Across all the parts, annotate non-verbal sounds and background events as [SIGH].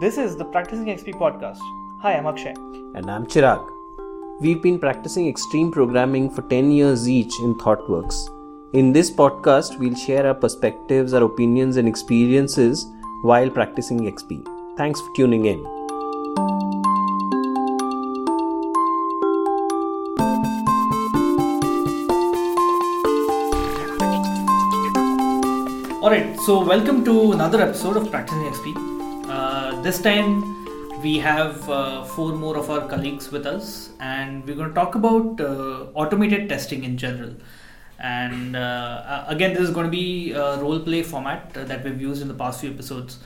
This is the Practicing XP podcast. Hi, I'm Akshay. And I'm Chirag. We've been practicing extreme programming for 10 years each in ThoughtWorks. In this podcast, we'll share our perspectives, our opinions, and experiences while practicing XP. Thanks for tuning in. Alright, so welcome to another episode of Practicing XP. Uh, this time we have uh, four more of our colleagues with us, and we're going to talk about uh, automated testing in general. And uh, again, this is going to be a role play format that we've used in the past few episodes.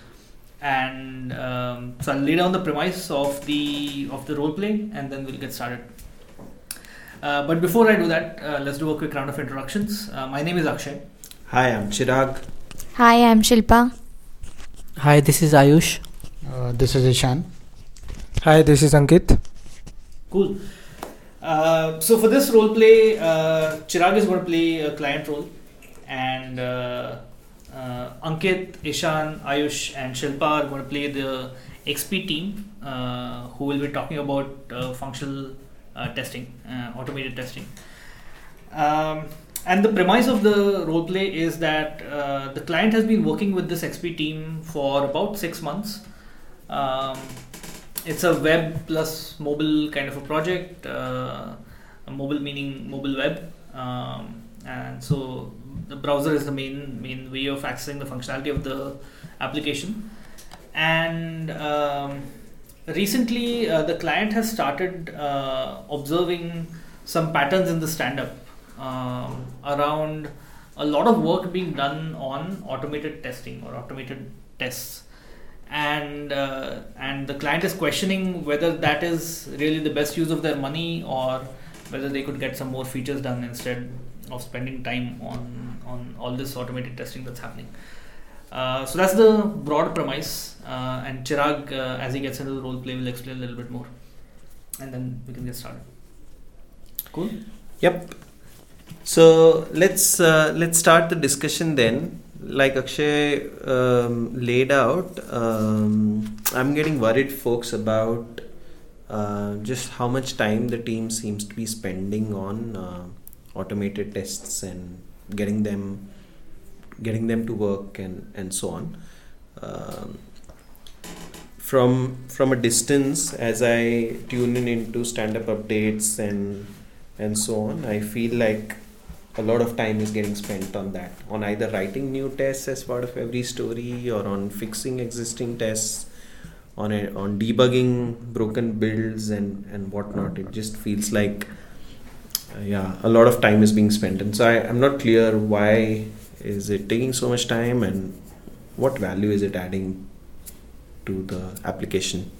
And um, so I'll lay down the premise of the of the role play, and then we'll get started. Uh, but before I do that, uh, let's do a quick round of introductions. my name is Akshay. Hi, I'm Chirag. Hi, I'm Shilpa. Hi, this is Ayush. Uh, this is Ishan. Hi, this is Ankit. Cool. Uh, so for this role play, uh, Chirag is going to play a client role, and uh, uh, Ankit, Ishan, Ayush, and Shilpa are going to play the XP team, uh, who will be talking about functional testing, automated testing. Um, and the premise of the role play is that uh, the client has been working with this XP team for about six months. Um, it's a web plus mobile kind of a project. Uh, mobile meaning mobile web, um, and so the browser is the main main way of accessing the functionality of the application. And um, recently, uh, the client has started uh, observing some patterns in the stand-up um, around a lot of work being done on automated testing or automated tests and uh, and the client is questioning whether that is really the best use of their money or whether they could get some more features done instead of spending time on on all this automated testing that's happening. Uh, so that's the broad premise uh, and Chirag uh, as he gets into the role play will explain a little bit more. And then we can get started. Cool? Yep. So let's uh, let's start the discussion then. Like Akshay um, laid out, um, I'm getting worried, folks, about uh, just how much time the team seems to be spending on uh, automated tests and getting them getting them to work and and so on. Um, from from a distance, as I tune in into stand up updates and and so on, I feel like a lot of time is getting spent on that on either writing new tests as part of every story or on fixing existing tests on a, on debugging broken builds and and whatnot. It just feels like uh, yeah a lot of time is being spent. And so I, i'm not clear why is it taking so much time and what value is it adding to the application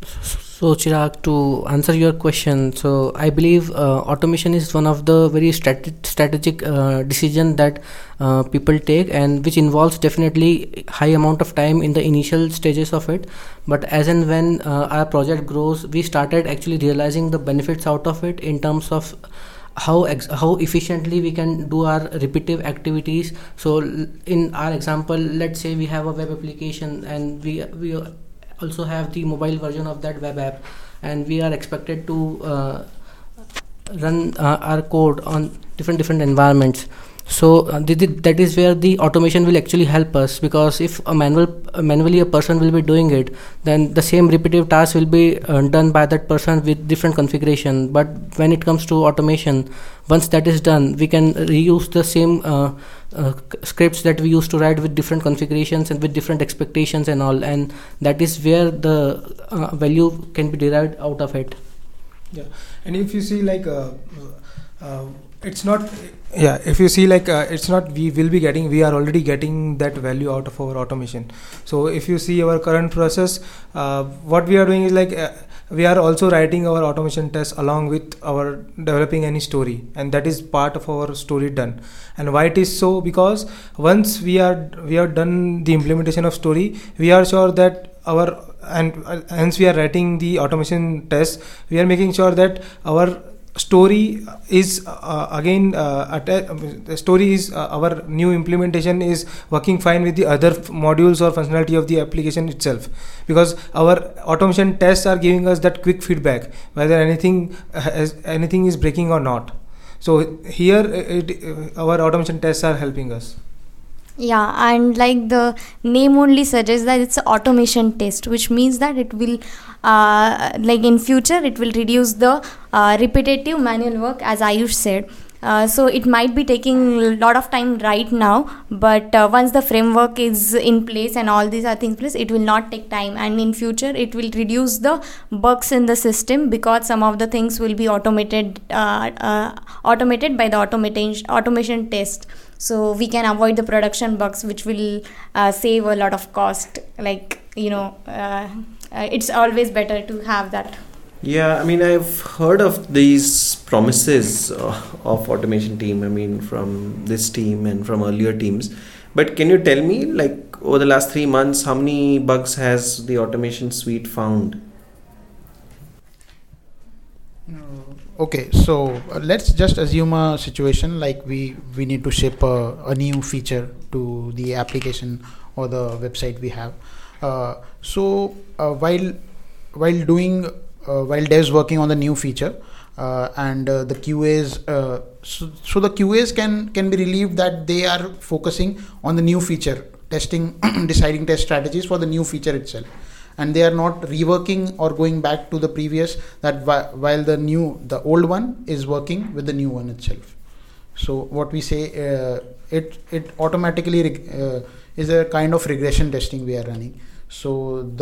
[LAUGHS] So, Chirag, to answer your question, so I believe uh, automation is one of the very strat- strategic uh, decision that uh, people take, and which involves definitely high amount of time in the initial stages of it. But as and when uh, our project grows, we started actually realizing the benefits out of it in terms of how ex- how efficiently we can do our repetitive activities so in our example let's say we have a web application and we we also have the mobile version of that web app and we are expected to uh, run uh, our code on different different environments so uh, that is where the automation will actually help us because if a manual manually a person will be doing it then the same repetitive task will be uh, done by that person with different configuration. But when it comes to automation once that is done we can reuse the same uh, uh, scripts that we used to write with different configurations and with different expectations and all and that is where the uh, value can be derived out of it. Yeah. And if you see like it's not yeah if you see like uh, it's not we will be getting we are already getting that value out of our automation. So if you see our current process uh, what we are doing is like uh, we are also writing our automation tests along with our developing any story and that is part of our story done. And why it is so? Because once we are we have done the implementation of story we are sure that our and uh, hence we are writing the automation tests we are making sure that our story is uh, again uh, the story is uh, our new implementation is working fine with the other f- modules or functionality of the application itself. Because our automation tests are giving us that quick feedback whether anything has, anything is breaking or not. So here it, our automation tests are helping us Yeah, and like the name only suggests that it's an automation test, which means that it will, uh, like in future, it will reduce the uh, repetitive manual work, as Ayush said. Uh, so it might be taking a lot of time right now, but uh, once the framework is in place and all these are things in place, it will not take time. And in future, it will reduce the bugs in the system because some of the things will be automated, uh, uh, automated by the automation automation test so we can avoid the production bugs which will uh, save a lot of cost like you know uh, uh, it's always better to have that Yeah, I mean, I've heard of these promises uh, of automation team. I mean, from this team and from earlier teams. But can you tell me, like, over the last three months, how many bugs has the automation suite found? Okay, so uh, let's just assume a situation like we we need to ship a, a new feature to the application or the website we have. Uh, so uh, while while doing uh, while devs working on the new feature uh, and uh, the QAs so, so the QAs can can be relieved that they are focusing on the new feature testing [CLEARS THROAT] deciding test strategies for the new feature itself and they are not reworking or going back to the previous that whi- while the new the old one is working with the new one itself. So what we say uh, it it automatically uh, is a kind of regression testing we are running. So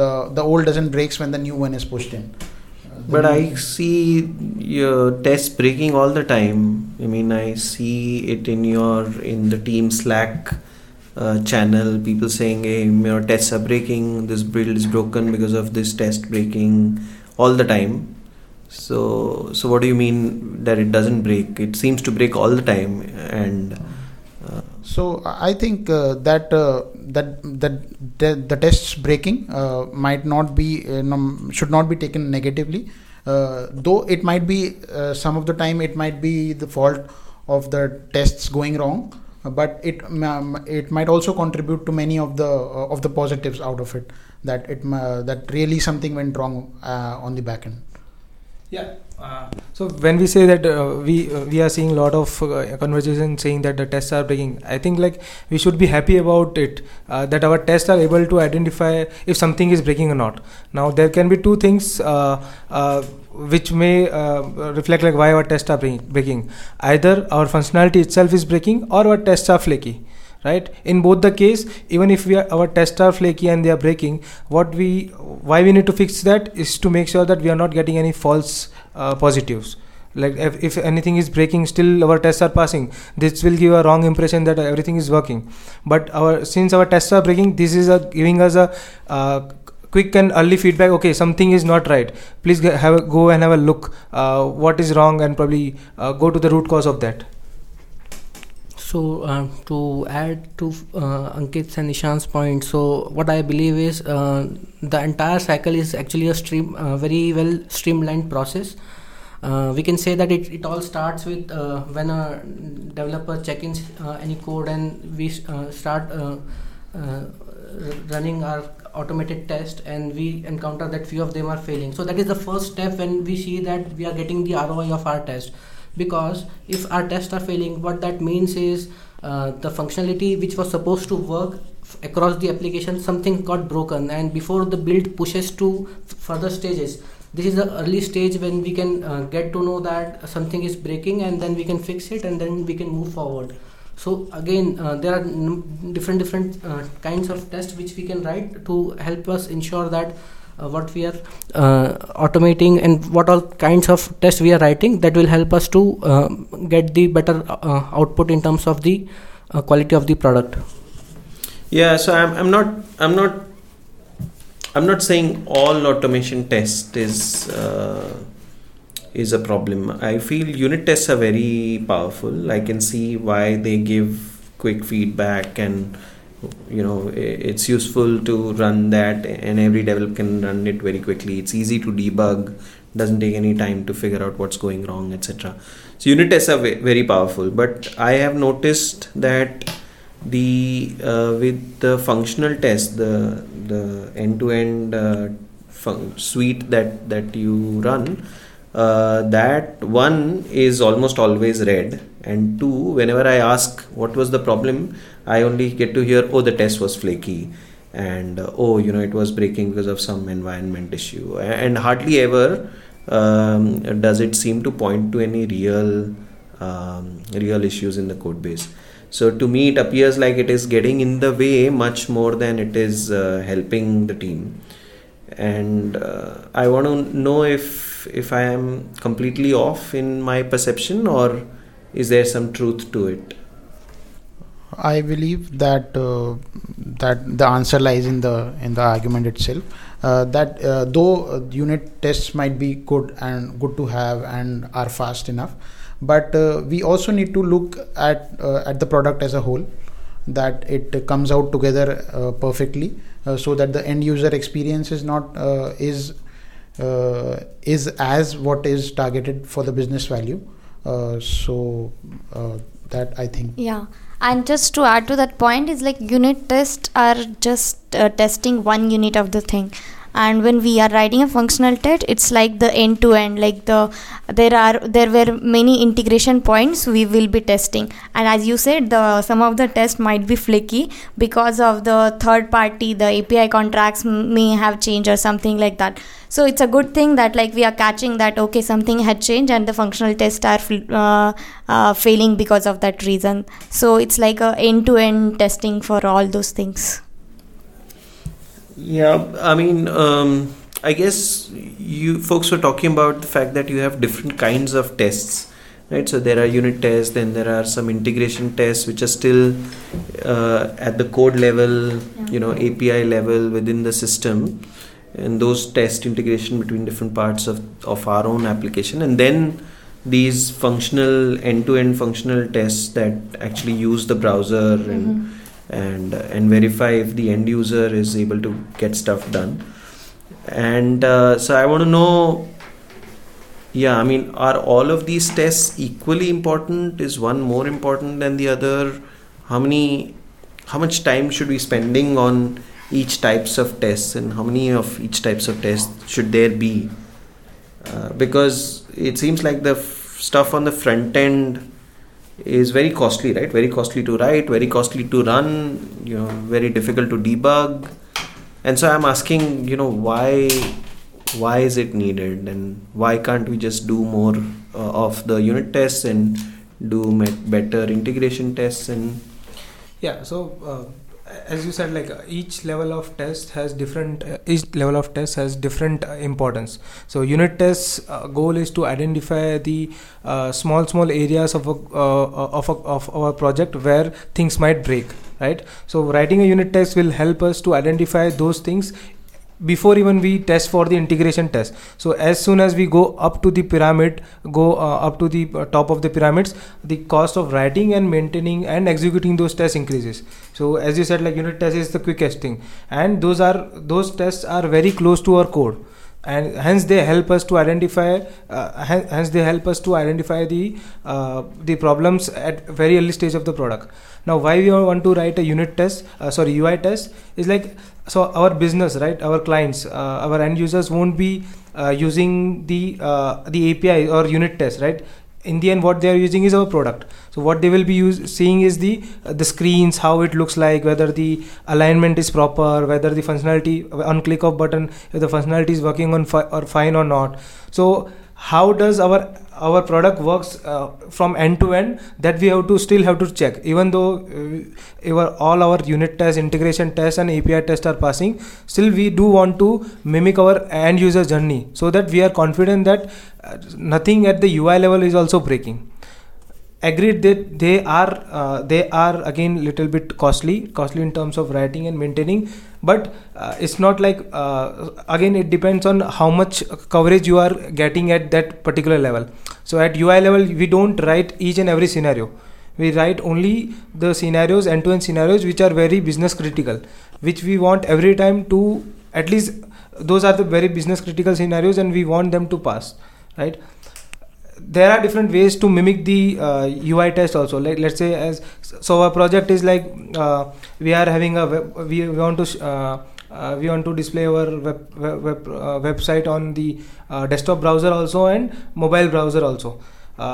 the the old doesn't breaks when the new one is pushed in. Uh, But I see your tests breaking all the time. I mean, I see it in your in the team Slack uh, channel. People saying, "Hey, your tests are breaking. This build is broken because of this test breaking," all the time. So, so what do you mean that it doesn't break? It seems to break all the time, and uh, So I think uh, that uh, that that the, the tests breaking uh, might not be uh, should not be taken negatively. Uh, though it might be some of the time it might be the fault of the tests going wrong, but it it might also contribute to many of the uh, of the positives out of it. That it uh, that really something went wrong uh, on the back end. Yeah. So when we say that uh, we uh, we are seeing a lot of uh, conversation saying that the tests are breaking, I think like we should be happy about it uh, that our tests are able to identify if something is breaking or not. Now there can be two things uh, uh, which may uh, reflect like why our tests are breaking. Either our functionality itself is breaking or our tests are flaky right? In both the case even if we are, our tests are flaky and they are breaking what we why we need to fix that is to make sure that we are not getting any false uh, positives. Like if, if anything is breaking still our tests are passing this will give a wrong impression that everything is working. But our since our tests are breaking this is a giving us a uh, quick and early feedback okay something is not right. Please have a, go and have a look uh, what is wrong and probably uh, go to the root cause of that So uh, to add to uh, Ankit's and Ishan's point, so what I believe is uh, the entire cycle is actually a stream, uh, very well streamlined process. Uh, we can say that it, it all starts with uh, when a developer check-ins uh, any code and we start running our automated test and we encounter that few of them are failing. So that is the first step when we see that we are getting the ROI of our test because if our tests are failing what that means is uh, the functionality which was supposed to work across the application something got broken. And before the build pushes to further stages this is the early stage when we can uh, get to know that something is breaking and then we can fix it and then we can move forward. So again uh, there are different different uh, kinds of tests which we can write to help us ensure that what we are uh, automating and what all kinds of tests we are writing that will help us to uh, get the better uh, output in terms of the uh, quality of the product yeah. So I'm, I'm not I'm not I'm not saying all automation test is uh, is a problem. I feel unit tests are very powerful. I can see why they give quick feedback and you know it's useful to run that and every developer can run it very quickly. It's easy to debug doesn't take any time to figure out what's going wrong etc so unit tests are very powerful but i have noticed that the uh, with the functional test the the end to end suite that that you run uh, that one is almost always red and two whenever i ask what was the problem i only get to hear oh the test was flaky and uh, oh you know it was breaking because of some environment issue. And hardly ever um, does it seem to point to any real um, real issues in the code base. So to me it appears like it is getting in the way much more than it is uh, helping the team. And uh, i want to know if if i am completely off in my perception or is there some truth to it I believe that uh, that the answer lies in the in the argument itself. Uh, that uh, though unit tests might be good and good to have and are fast enough, but uh, we also need to look at uh, at the product as a whole. That it comes out together uh, perfectly, so that the end user experience is not is is as what is targeted for the business value. so that I think. Yeah and just to add to that point is like unit tests are just uh, testing one unit of the thing and when we are writing a functional test it's like the end to end like the there are there were many integration points we will be testing. And as you said the some of the tests might be flaky because of the third party the api contracts may have changed or something like that. So it's a good thing that like we are catching that okay something had changed and the functional tests are uh, uh, failing because of that reason. So it's like a end to end testing for all those things yeah, I mean, um, I guess you folks were talking about the fact that you have different kinds of tests, right? So there are unit tests, then there are some integration tests which are still uh, at the code level, yeah. you know, API level within the system, and those test integration between different parts of of our own application, and then these functional end-to-end functional tests that actually use the browser mm-hmm. and and and verify if the end user is able to get stuff done. And uh, so i want to know yeah i mean are all of these tests equally important? Is one more important than the other? How many how much time should we spending on each types of tests and how many of each types of tests should there be? Uh, because it seems like the f- stuff on the front end is very costly, right? Very costly to write, very costly to run, you know, very difficult to debug. And so I'm asking, you know, why why is it needed and why can't we just do more uh, of the unit tests and do better integration tests and yeah so uh, as you said like uh, each level of test has different uh, each level of test has different uh, importance. So unit tests uh, goal is to identify the uh, small small areas of a, uh, of a, of our project where things might break right? So writing a unit test will help us to identify those things before even we test for the integration test. So as soon as we go up to the pyramid go uh, up to the uh, top of the pyramids the cost of writing and maintaining and executing those tests increases. So as you said like unit test is the quickest thing. And those are those tests are very close to our code. And hence they help us to identify uh, hence they help us to identify the uh, the problems at very early stage of the product. Now why we want to write a unit test uh, sorry ui test is like so our business right our clients uh, our end users won't be uh, using the uh, the api or unit test right? In the end what they are using is our product. So what they will be use, seeing is the uh, the screens how it looks like whether the alignment is proper whether the functionality on click of button if the functionality is working on fi- or fine or not. So how does our our product works uh, from end to end that we have to still have to check. Even though uh, all our unit tests integration tests and api tests are passing still we do want to mimic our end user journey so that we are confident that uh, nothing at the ui level is also breaking. Agreed that they are uh, they are again little bit costly costly in terms of writing and maintaining but uh, it's not like uh, again it depends on how much coverage you are getting at that particular level. So at ui level we don't write each and every scenario. We write only the scenarios end to end scenarios which are very business critical which we want every time to at least those are the very business critical scenarios and we want them to pass right there are different ways to mimic the uh, UI test also. Like let's say as so our project is like uh, we are having a web, we, want to sh- uh, uh, we want to display our web, web, uh, website on the uh, desktop browser also and mobile browser also.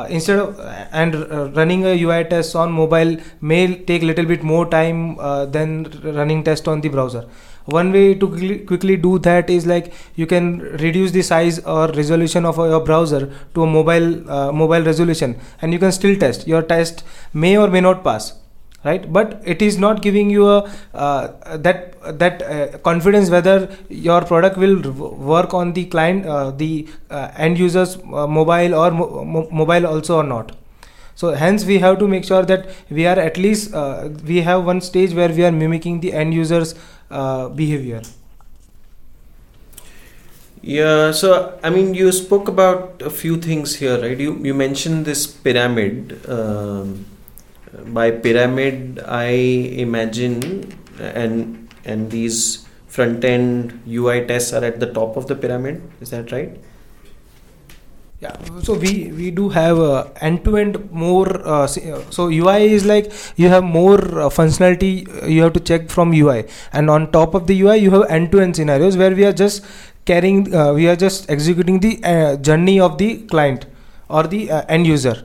Instead of and running a UI test on mobile may take little bit more time than running test on the browser one way to quickly, do that is like you can reduce the size or resolution of your browser to a mobile uh, mobile resolution and you can still test. Your test may or may not pass right? But it is not giving you a uh, that that uh, confidence whether your product will work on the client uh, the uh, end users uh, mobile or mo- mobile also or not. So hence we have to make sure that we are at least uh, we have one stage where we are mimicking the end users uh, behavior Yeah, so I mean, you spoke about a few things here, right? You you mentioned this pyramid. Um, by pyramid, I imagine, and and these front end UI tests are at the top of the pyramid. Is that right? Yeah. So we we do have uh, end to end more uh, uh, so ui is like you have more uh, functionality uh, you have to check from ui and on top of the ui you have end to end scenarios where we are just carrying we are just executing the journey of the client or the end user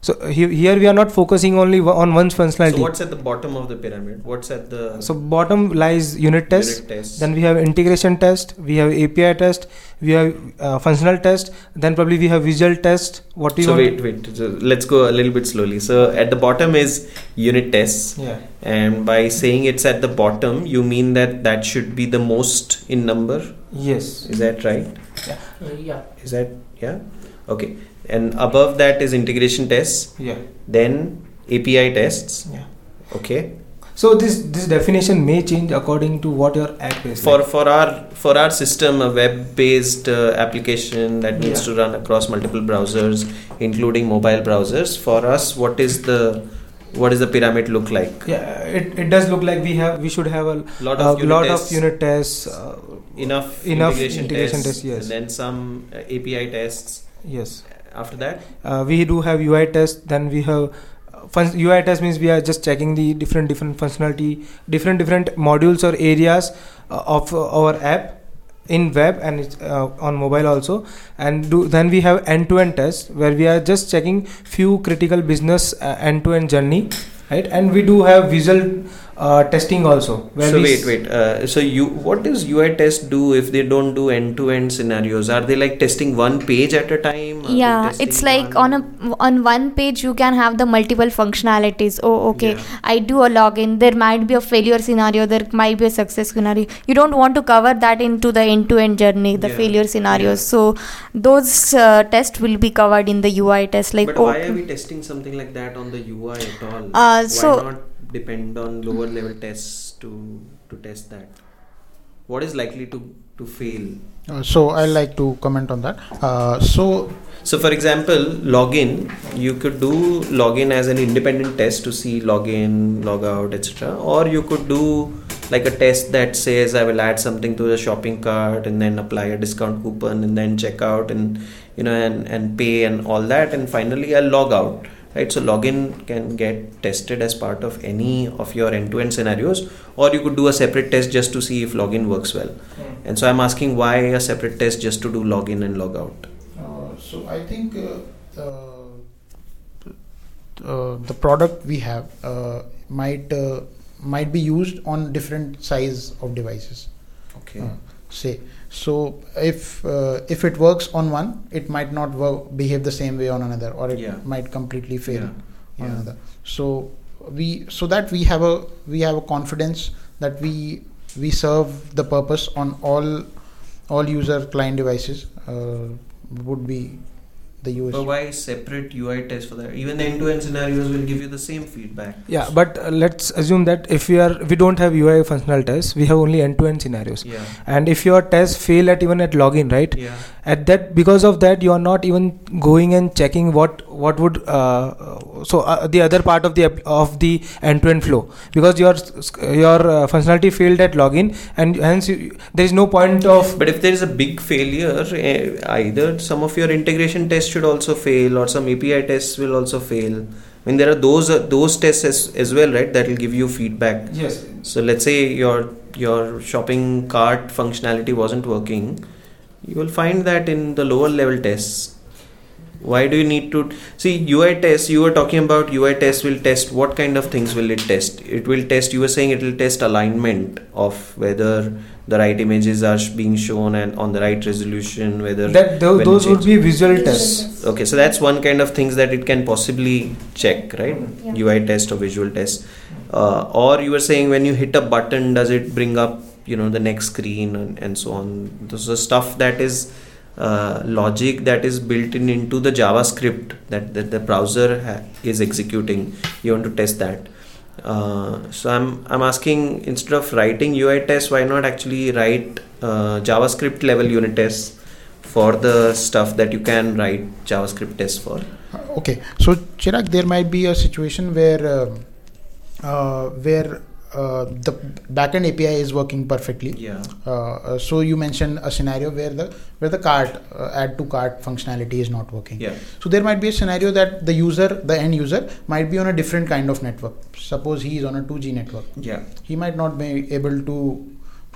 so he- here we are not focusing only on one functionality So what's at the bottom of the pyramid? What's at the so bottom lies unit test unit test? then we have integration test we have api test we have uh, functional test then probably we have visual test what do you so want wait, wait. So let's go a little bit slowly. So at the bottom is unit tests, yeah and by saying it's at the bottom, you mean that that should be the most in number. yes Is that right? Yeah. yeah. Is that yeah? Okay. And above that is integration tests, yeah then API tests. yeah Okay. so this this definition may change according to what your app is For like. for our for our system, a web-based uh, application that needs Yeah. to run across multiple browsers, including mobile browsers. For us, what is the what does the pyramid look like? yeah it, it does look like we have we should have a Lot of unit lot tests, of unit tests uh, enough enough integration, integration tests, tests, yes. and then some uh, API tests. yes After that, uh, we do have ui test then we have uh, fun- ui test means we are just checking the different different functionality different different modules or areas uh, of uh, our app in web and it's, uh, on mobile also. And do then we have end to end test where we are just checking few critical business end to end journey right? And we do have visual uh, testing also where so wait, wait. Uh, so you, what does UI test do if they don't do end-to-end scenarios? Are they like testing one page at a time? Are yeah it's like one- on a on one page you can have the multiple functionalities oh okay Yeah. i do a login there might be a failure scenario there might be a success scenario you don't want to cover that into the end to end journey the Yeah. failure scenarios Yeah. so those uh, tests will be covered in the ui test like but oh, why are we testing something like that on the UI at all? Uh, why so- not depend on lower level tests to to test that? What is likely to to fail? Uh, so I like to comment on that. Uh, so So, for example, login, you could do login as an independent test to see login, logout, etc. Or you could do like a test that says I will add something to the shopping cart and then apply a discount coupon and then check out and you know and, and pay and all that and finally I'll log out. Right, so login can get tested as part of any of your end-to-end scenarios, or you could do a separate test just to see if login works well. And so I'm asking why a separate test just to do login and logout. Uh, so I think uh, the uh, the product we have uh, might uh, might be used on different size of devices. Okay. Say so if uh, if it works on one, it might not work, behave the same way on another, or it Yeah. might completely fail Yeah. on Yeah. another. So we so that we have a we have a confidence that we we serve the purpose on all all user client devices uh, would be the US. But why separate UI test for that? Even the end-to-end scenarios will give you the same feedback. yeah but uh, let's assume that if we are we don't have ui functional tests we have only end to end scenarios Yeah. and if your tests fail at even at login right Yeah. At that because of that you are not even going and checking what what would uh, so uh, the other part of the of the end to end flow because your your uh, functionality failed at login and hence you, there is no point of But if there is a big failure, eh, either some of your integration tests should also fail, or some API tests will also fail. I mean, there are those uh, those tests as, as well, right? That will give you feedback. yes So let's say your your shopping cart functionality wasn't working, you will find that in the lower level tests. Why do you need to see UI tests? You were talking about UI tests will test what kind of things will it test? It will test. You were saying it will test alignment of whether the right images are being shown and on the right resolution. Whether that tho- those would change- be visual tests Okay, so that's one kind of things that it can possibly check, right? Yeah. UI test or visual test. Uh, or you were saying when you hit a button, does it bring up, you know, the next screen and, and so on? Those are stuff that is uh, logic that is built in into the JavaScript that, that the browser ha- is executing. You want to test that. Uh, so I'm I'm asking instead of writing UI tests, why not actually write uh, JavaScript level unit tests for the stuff that you can write JavaScript tests for? Okay, so Chirag, there might be a situation where uh, uh, where uh, the backend API is working perfectly. Yeah. Uh, uh, so you mentioned a scenario where the where the cart uh, add to cart functionality is not working. Yeah. So there might be a scenario that the user, the end user, might be on a different kind of network. Suppose he is on a 2G network. Yeah. He might not be able to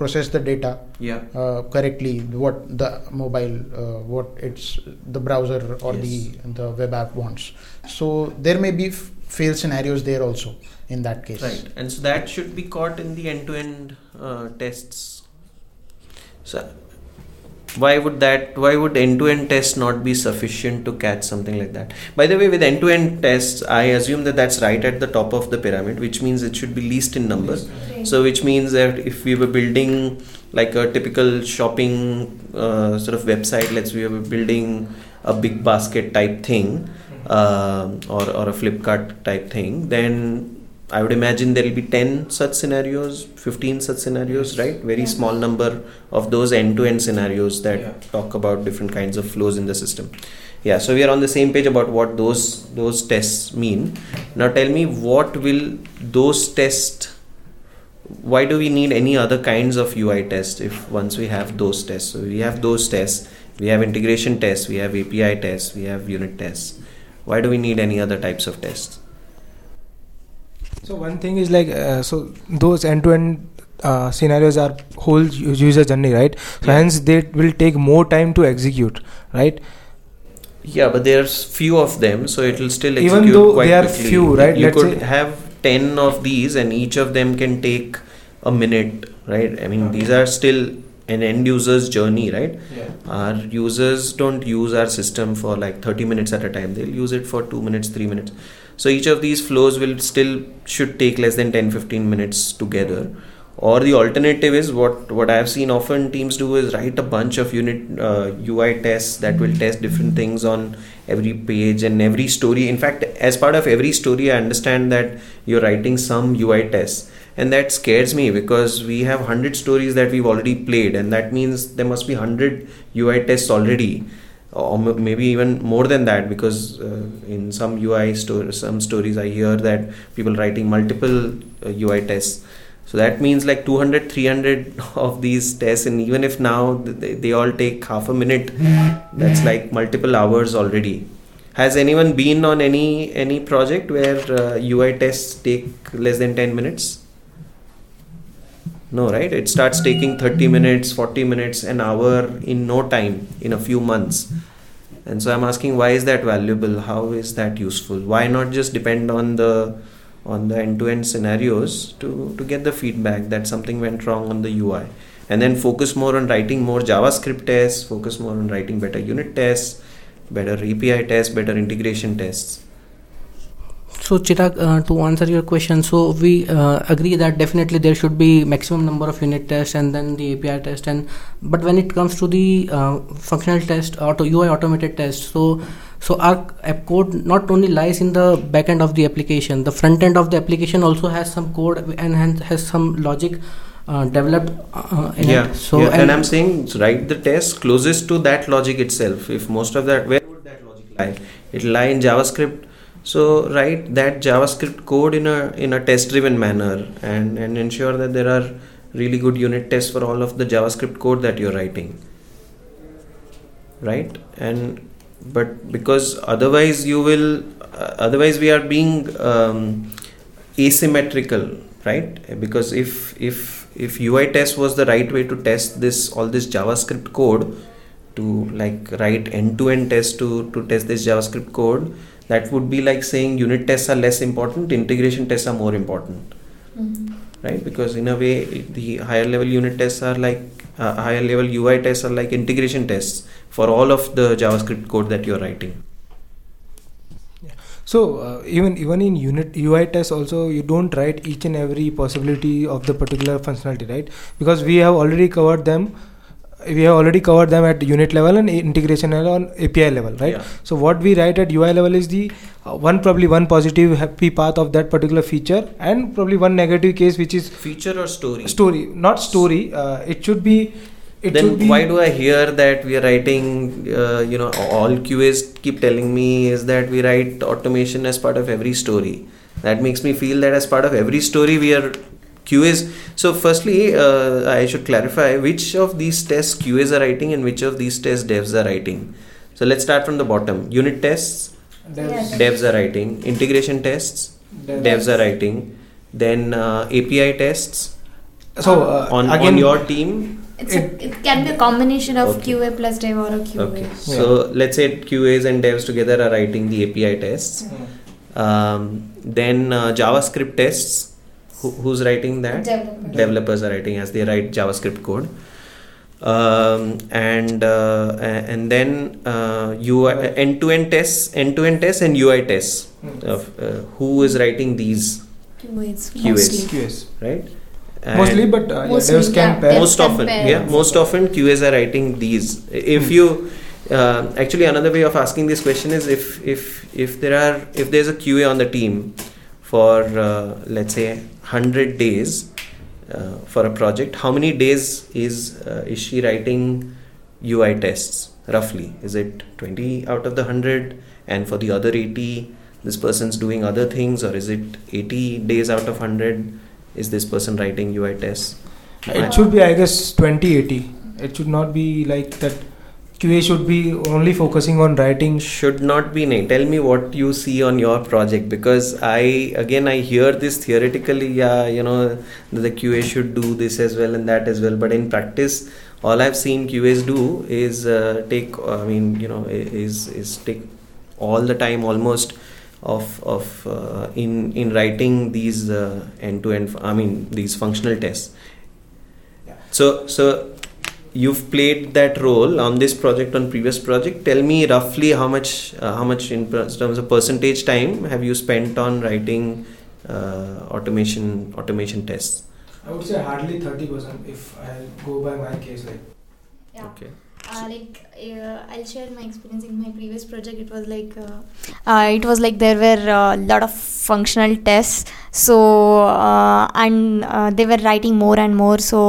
process the data Yeah. uh, correctly. What the mobile, uh, what it's the browser or Yes. the the web app wants. So there may be f- fail scenarios there also in that case. Right. And so that should be caught in the end-to-end uh, tests. So why would that why would end-to-end tests not be sufficient to catch something like that by the way with end-to-end tests i assume that that's right at the top of the pyramid which means it should be least in number so which means that if we were building like a typical shopping uh, sort of website let's say we were building a big basket type thing uh, or, or a flipkart type thing then i would imagine there will be 10 such scenarios 15 such scenarios right? Very small number of those end-to-end scenarios that Yeah. talk about different kinds of flows in the system. Yeah so we are on the same page about what those those tests mean. Now tell me what will those tests why do we need any other kinds of ui tests if once we have those tests? So we have those tests we have integration tests we have api tests we have unit tests. Why do we need any other types of tests So one thing is like uh, so those end-to-end uh, scenarios are whole user journey, right? So Yeah. hence they will take more time to execute, right? Yeah, but there's few of them, so it will still execute Even though quite they are quickly. few, right? You Let's could have ten of these, and each of them can take a minute, right? I mean, these are still an end user's journey, right? Yeah. Our users don't use our system for like 30 minutes at a time. They'll use it for 2 minutes, 3 minutes. So each of these flows will still should take less than 10 15 minutes together. Or the alternative is what what I have seen often teams do is write a bunch of unit uh, UI tests that will test different things on every page and every story. In fact, as part of every story, I understand that you're writing some UI tests and that scares me because we have 100 stories that we've already played and that means there must be 100 ui tests already or maybe even more than that because uh, in some ui stories some stories i hear that people writing multiple uh, ui tests. So that means like 200 300 [LAUGHS] of these tests and even if now they, they all take half a minute that's like multiple hours already. Has anyone been on any any project where uh, ui tests take less than 10 minutes no, right? It starts taking 30 minutes, 40 minutes, an hour in no time, in a few months. And so I'm asking why is that valuable? How is that useful? Why not just depend on the on the end-to-end scenarios to, to get the feedback that something went wrong on the UI and then focus more on writing more JavaScript tests, focus more on writing better unit tests, better API tests, better integration tests. So Chirag, uh, to answer your question, so we uh, agree that definitely there should be maximum number of unit tests and then the API test. And but when it comes to the uh, functional test, auto UI automated test, so so our app code not only lies in the back end of the application, the front end of the application also has some code and has some logic uh, developed uh, in yeah it. So yeah. and, i'm saying write the test closest to that logic itself if most of that where would that logic lie it'll lie in javascript so write that javascript code in a in a test driven manner and and ensure that there are really good unit tests for all of the javascript code that you're writing. Right? And but because otherwise you will uh, otherwise we are being um, asymmetrical right? Because if if if ui test was the right way to test this all this javascript code to like write end to end test to to test this javascript code that would be like saying unit tests are less important integration tests are more important right because in a way the higher level unit tests are like uh, higher level ui tests are like integration tests for all of the javascript code that you're writing So uh, even even in unit UI test also you don't write each and every possibility of the particular functionality, right? Because we have already covered them. We have already covered them at unit level and integration level on API level, right? Yeah. So what we write at UI level is the uh, one probably one positive happy path of that particular feature and probably one negative case which is feature or story story, not story. Uh, it should be. It then should be why do I hear that we are writing? Uh, you know, all QAs keep telling me is that we write automation as part of every story. That makes me feel that as part of every story we are QAs. So, firstly, uh, I should clarify which of these tests QAs are writing and which of these tests devs are writing. So, let's start from the bottom. Unit tests, Yes. devs are writing. Integration tests, devs are writing. Then uh, API tests so uh, on, again on your team It's a, it can be a combination of Okay. QA plus dev or a QA. Okay, so let's say QAs and devs together are writing the API tests. Um, then uh, JavaScript tests. Who, who's writing that? Developer. Developers are writing as they write JavaScript code. Um, and uh, and then uh, UI end-to-end tests, end-to-end tests, and UI tests. Of, uh, who is writing these? QAs. QAs. mostly. QS. Right? Mostly, but uh, yeah, Mostly, devs can yeah, most can often pair. yeah most often qas are writing these if Hmm. you uh, actually another way of asking this question is if if if there are if there's a qa on the team for uh, let's say 100 days uh, for a project how many days is uh, is she writing ui tests roughly is it 20 out of the 100 and for the other 80 this person's doing other things or is it 80 days out of 100 is this person writing ui tests It should be, I guess, 2080. It should not be like that. QA should be only focusing on writing. should not be named. Tell me what you see on your project because I again I hear this theoretically. Yeah, you know the QA should do this as well and that as well. But in practice, all I've seen QAs do is uh, take. I mean, you know, is is take all the time almost of of uh, in in writing these uh, end to end. I mean these functional tests. Yeah. So so you've played that role on this project on previous project tell me roughly how much uh, how much in terms of percentage time have you spent on writing uh, automation automation tests I would say hardly 30% if I go by my case. Like Yeah. okay Uh, like uh, I'll share my experience in my previous project. It was like uh, uh, it was like there were a lot of functional tests. So uh, and uh, they were writing more and more. So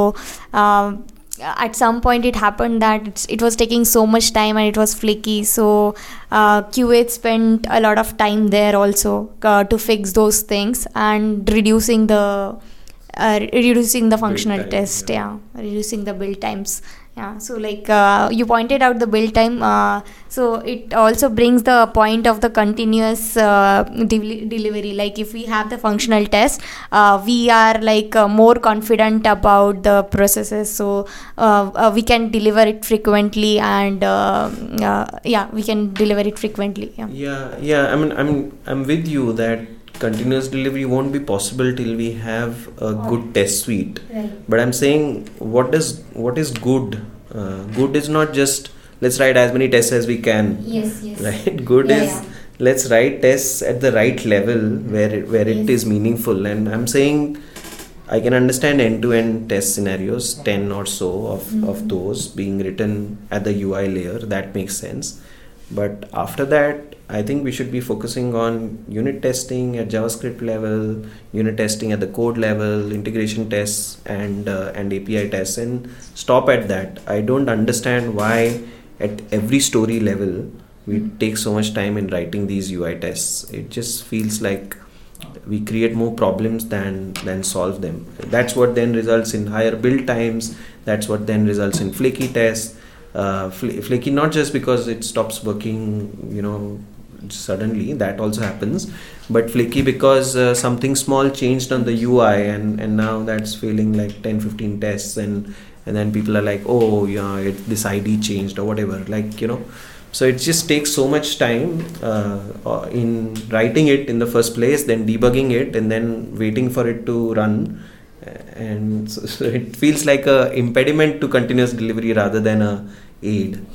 um, at some point it happened that it's, it was taking so much time and it was flaky. So uh, QA spent a lot of time there also uh, to fix those things and reducing the uh, reducing the functional time, test. yeah. yeah, reducing the build times yeah so like uh, you pointed out the build time uh, so it also brings the point of the continuous uh, del- delivery. Like if we have the functional test uh, we are like uh, more confident about the processes. So uh, we can deliver it frequently and yeah we can deliver it frequently. Yeah. Yeah yeah i mean i'm i'm with you that continuous delivery won't be possible till we have a good test suite. Right. But i'm saying what is what is good? Uh, good is not just let's write as many tests as we can. Yes yes. [LAUGHS] Right? Good Yeah, is yeah. let's write tests at the right level where it, where it Yes. is meaningful. And i'm saying i can understand end to end test scenarios 10 or so of, of Mhm. those being written at the ui layer. That makes sense But after that, I think we should be focusing on unit testing at JavaScript level, unit testing at the code level, integration tests, and uh, and API tests, and stop at that. I don't understand why at every story level we take so much time in writing these UI tests. It just feels like we create more problems than than solve them. That's what then results in higher build times. That's what then results in flaky tests. Uh, fl- flaky not just because it stops working, you know, suddenly. That also happens, but flaky because uh, something small changed on the UI, and and now that's failing like 10, 15 tests, and and then people are like, oh yeah, it, this ID changed or whatever. Like you know so it just takes so much time uh, uh, in writing it in the first place then debugging it and then waiting for it to run and so, [LAUGHS] so it feels like a impediment to continuous delivery rather than a aid.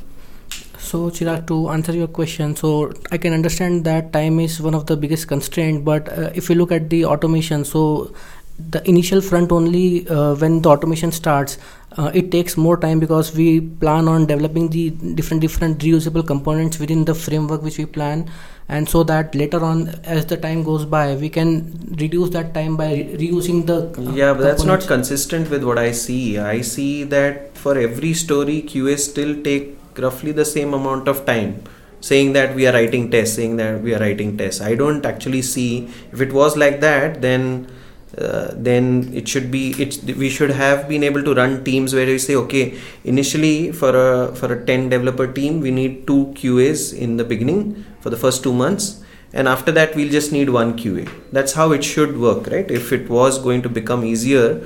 So chirag to answer your question so i can understand that time is one of the biggest constraint but uh, if you look at the automation so the initial front only uh, when the automation starts uh, it takes more time because we plan on developing the different different reusable components within the framework which we plan. And so that later on as the time goes by we can reduce that time by re- reusing the yeah but that's not consistent with what i see. I see that for every story qa still take roughly the same amount of time saying that we are writing tests saying that we are writing tests. I don't actually see if it was like that then uh, then it should be it's we should have been able to run teams where we say okay initially for a for a 10 developer team we need two QAs in the beginning for the first 2 months. And after that we'll just need one QA that's how it should work right? If it was going to become easier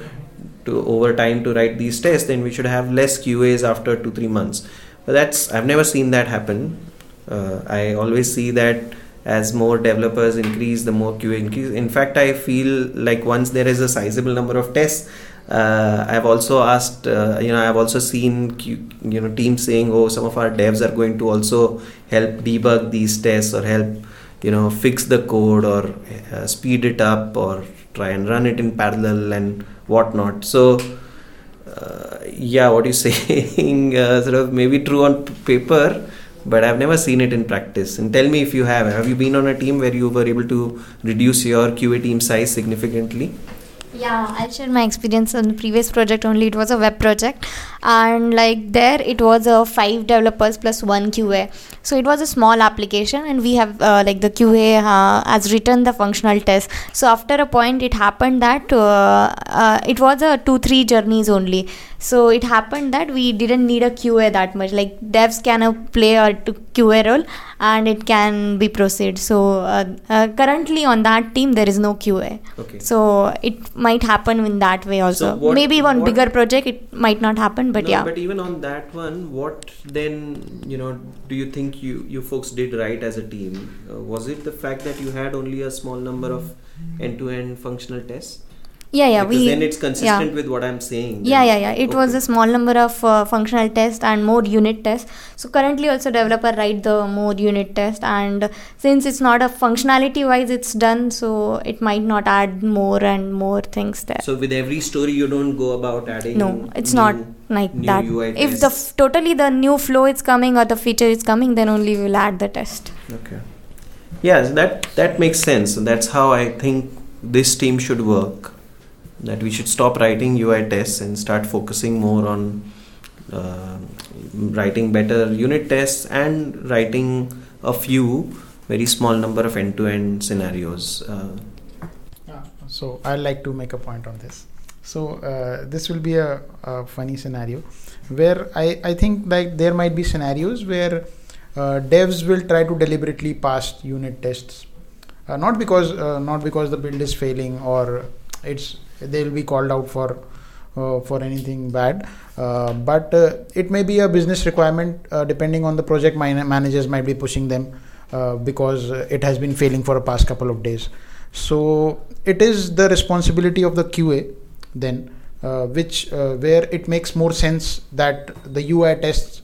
to over time to write these tests then we should have less QAs after 2 3 months. But that's I've never seen that happen. Uh, I always see that as more developers increase, the more QA increase. In fact, I feel like once there is a sizable number of tests, uh, I've also asked, uh, you know, I've also seen, Q, you know, teams saying, oh, some of our devs are going to also help debug these tests or help, you know, fix the code or uh, speed it up or try and run it in parallel and whatnot. So, uh, yeah, what you're [LAUGHS] saying, uh, sort of maybe true on paper but I've never seen it in practice. And tell me if you have. Have you been on a team where you were able to reduce your QA team size significantly? Yeah, I'll share my experience on the previous project only. It was a web project, and like there, it was a five developers plus one QA. So it was a small application, and we have uh, like the QA uh, has written the functional test. So after a point, it happened that uh, uh it was a two three journeys only so it happened that we didn't need a qa that much. Like devs can uh, play a qa role and it can be proceed. So uh, uh, currently on that team there is no qa okay. So it might happen in that way also. so what, maybe on bigger project it might not happen but no, yeah. but even on that one what then you know do you think you you folks did right as a team? Uh, was it the fact that you had only a small number of end to end functional tests yeah yeah because we then it's consistent yeah. with what i'm saying yeah yeah yeah. It okay. was a small number of uh, functional tests and more unit tests. So currently also developer write the more unit test and since it's not a functionality wise it's done so it might not add more and more things there. So with every story you don't go about adding no it's not like that. UI if the f- totally the new flow is coming or the feature is coming then only we'll add the test. Okay. Yeah so that that makes sense. That's how i think this team should work that we should stop writing UI tests and start focusing more on uh, writing better unit tests and writing a few very small number of end-to-end scenarios. Uh, so I'd like to make a point on this. So uh, this will be a, a, funny scenario where I, I think like there might be scenarios where uh, devs will try to deliberately pass unit tests, uh, not because uh, not because the build is failing or it's they will be called out for uh, for anything bad. Uh, but uh, it may be a business requirement uh, depending on the project man- managers might be pushing them uh, because it has been failing for a past couple of days. So it is the responsibility of the qa then uh, which where it makes more sense that the ui tests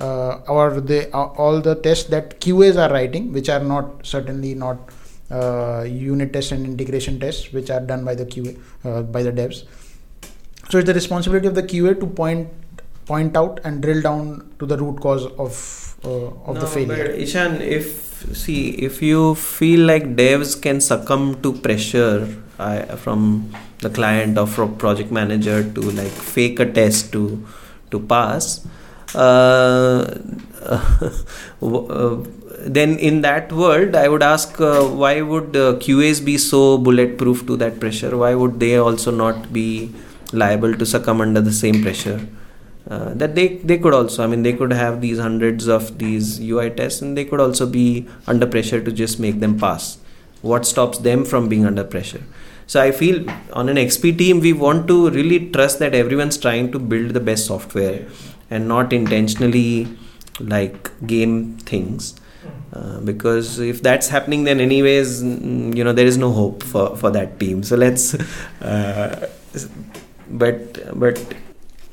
or the all the tests that qas are writing which are not certainly not unit tests and integration tests which are done by the QA uh, by the devs. So it's the responsibility of the QA to point point out and drill down to the root cause of uh, of no, the failure. But Ishan, if see if you feel like devs can succumb to pressure uh, from the client or from project manager to like fake a test to to pass, uh, [LAUGHS] uh, then in that world, I would ask uh, why would uh, QAs be so bulletproof to that pressure? Why would they also not be liable to succumb under the same pressure? Uh, that they they could also i mean they could have these hundreds of these ui tests and they could also be under pressure to just make them pass what stops them from being under pressure so i feel on an xp team we want to really trust that everyone's trying to build the best software and not intentionally like game things uh, because if that's happening then anyways you know there is no hope for for that team. So let's uh, but but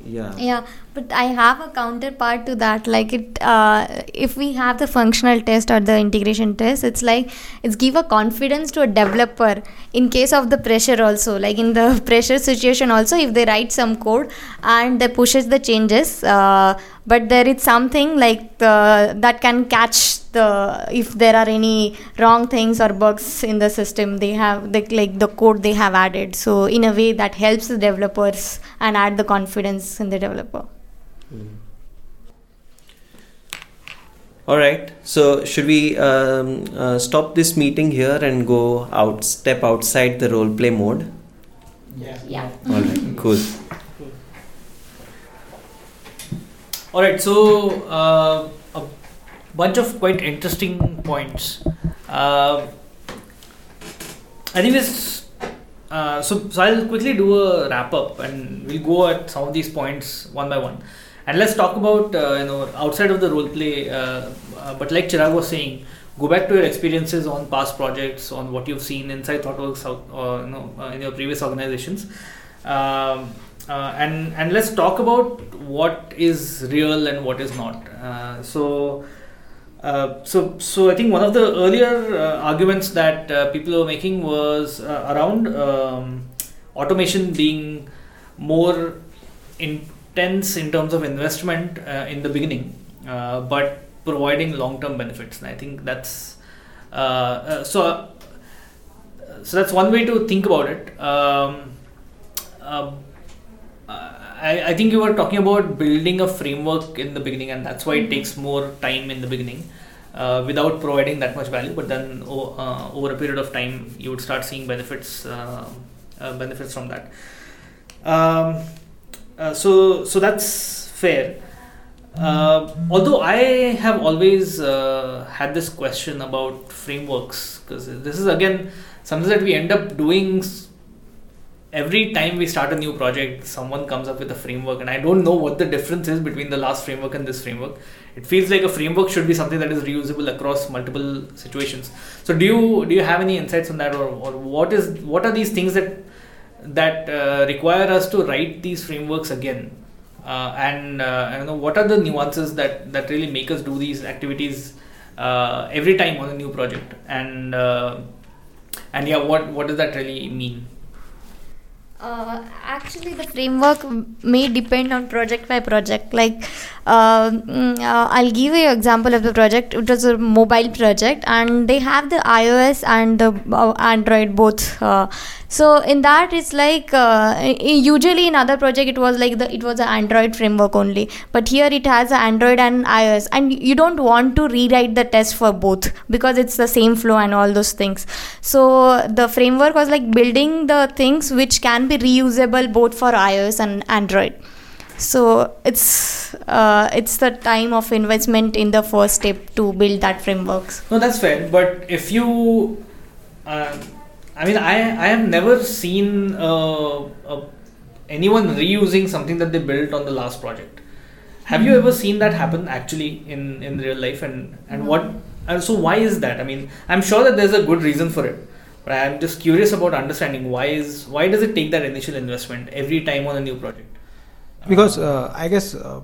yeah. Yeah but i have a counterpart to that. Like it uh, if we have the functional test or the integration test it's like it's give a confidence to a developer in case of the pressure also. Like in the [LAUGHS] pressure situation also if they write some code and they pushes the changes uh, but there is something like the, that can catch the if there are any wrong things or bugs in the system they have the, like the code they have added. So in a way that helps the developers and add the confidence in the developer Mm. All right. So should we um, uh, stop this meeting here and go out, step outside the role play mode? Yeah. yeah All right. [LAUGHS] Cool. All right, so uh, a bunch of quite interesting points. Uh, anyways, uh, so so I'll quickly do a wrap up, and we'll go at some of these points one by one, and let's talk about uh, you know outside of the role play. Uh, uh, but like Chirag was saying, go back to your experiences on past projects, on what you've seen inside ThoughtWorks, or, you know, in your previous organizations. Um, uh, and and let's talk about what is real and what is not. Uh, so. Uh, so, so I think one of the earlier arguments that people were making was around um, automation being more intense in terms of investment uh, in the beginning, uh, but providing long-term benefits. And I think that's uh, uh, so. so that's one way to think about it. Um, uh, I, I think you were talking about building a framework in the beginning, and that's why it takes more time in the beginning uh, without providing that much value. But then uh, over a period of time, you would start seeing benefits uh, uh, benefits from that. Um, uh, so so that's fair. Uh, although I have always uh, had this question about frameworks, because this is again something that we end up doing every time we start a new project. Someone comes up with a framework, and I don't know what the difference is between the last framework and this framework. It feels like a framework should be something that is reusable across multiple situations. So, do you do you have any insights on that, or, or what is what are these things that that uh, require us to write these frameworks again? uh, and uh, I know what are the nuances that that really make us do these activities uh, every time on a new project and uh, and yeah what what does that really mean Uh, actually, the framework may depend on project by project. Like, mm, I'll give you an example of the project. It was a mobile project, and they have the iOS and the Android both. So in that, it's like uh, usually in other project it was like the it was an Android framework only, but here it has an Android and iOS, and you don't want to rewrite the test for both because it's the same flow and all those things. So the framework was like building the things which can be reusable both for iOS and Android. So it's uh, it's the time of investment in the first step to build that frameworks. no that's fair but if you uh, I mean I I have never seen uh, uh, anyone reusing something that they built on the last project. Have you ever seen that happen actually in in real life? And and what and so why is that? I mean I'm sure that there's a good reason for it but I'm just curious about understanding why is why does it take that initial investment every time on a new project? Because uh, i guess uh,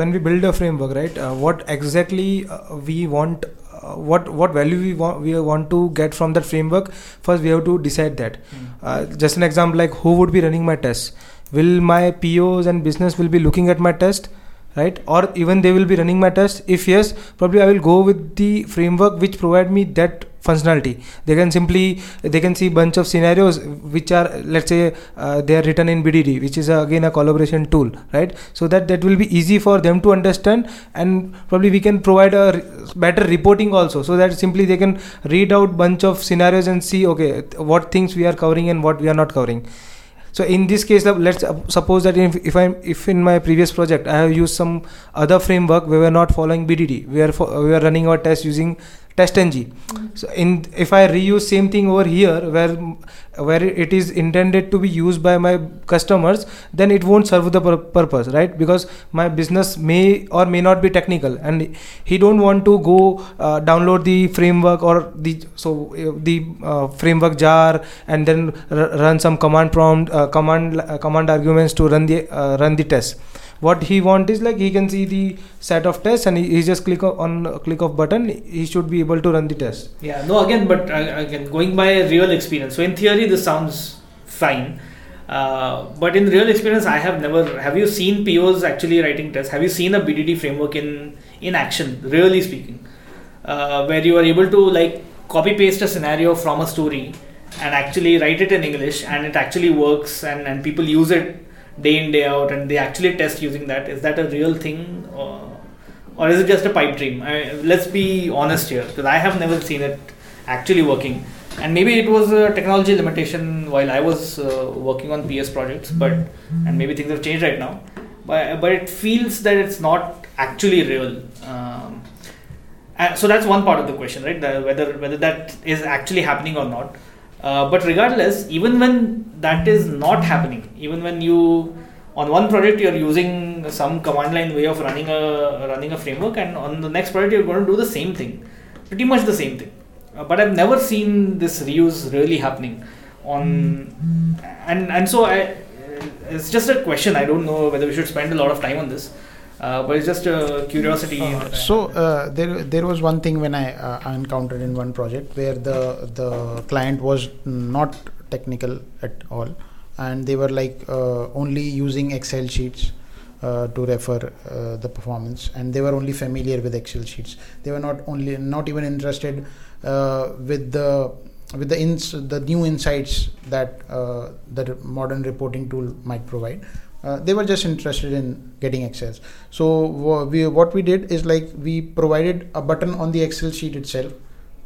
when we build a framework right uh, what exactly uh, we want what what value we want we want to get from that framework first we have to decide that. Uh, just an example like who would be running my tests will my pos and business will be looking at my test right? Or even they will be running my test. If yes probably i will go with the framework which provide me that functionality. They can simply they can see bunch of scenarios which are let's say uh, they are written in bdd which is uh, again a collaboration tool right? So that that will be easy for them to understand and probably we can provide a re- better reporting also. So that simply they can read out bunch of scenarios and see okay what things we are covering and what we are not covering so in this case let's uh, suppose that if, if i'm if in my previous project i have used some other framework we were not following bdd we are we are running our test using testng so in if i reuse same thing over here where where it is intended to be used by my customers then it won't serve the pur- purpose right? Because my business may or may not be technical and he don't want to go uh, download the framework or the so uh, the uh, framework jar and then r- run some command prompt uh, command uh, command arguments to run the uh, run the test what he want is like he can see the set of tests and he, he just click on click of button he should be able to run the test Yeah, no, again, but uh, again, going by real experience. So, in theory, this sounds fine. Uh, but in real experience, I have never. Have you seen POs actually writing tests? Have you seen a BDD framework in in action? Really speaking, uh, where you are able to like copy paste a scenario from a story and actually write it in English, and it actually works, and and people use it day in day out, and they actually test using that. Is that a real thing? Or, or is it just a pipe dream? I, let's be honest here, because I have never seen it actually working. And maybe it was a technology limitation while I was uh, working on PS projects, but and maybe things have changed right now. But but it feels that it's not actually real. Um, and so that's one part of the question, right? The, whether whether that is actually happening or not. Uh, but regardless, even when that is not happening, even when you on one project you're using some command line way of running a running a framework, and on the next project you're going to do the same thing, pretty much the same thing. Uh, but I've never seen this reuse really happening on, and and so I, it's just a question. I don't know whether we should spend a lot of time on this, uh, but it's just a curiosity. that I- So uh, there, there was one thing when I, uh, I encountered in one project where the the client was not technical at all, and they were like uh, only using Excel sheets uh, to refer uh, the performance, and they were only familiar with Excel sheets. They were not only not even interested uh, with the with the ins the new insights that uh, the modern reporting tool might provide. Uh, they were just interested in getting access. So we, what we did is like we provided a button on the Excel sheet itself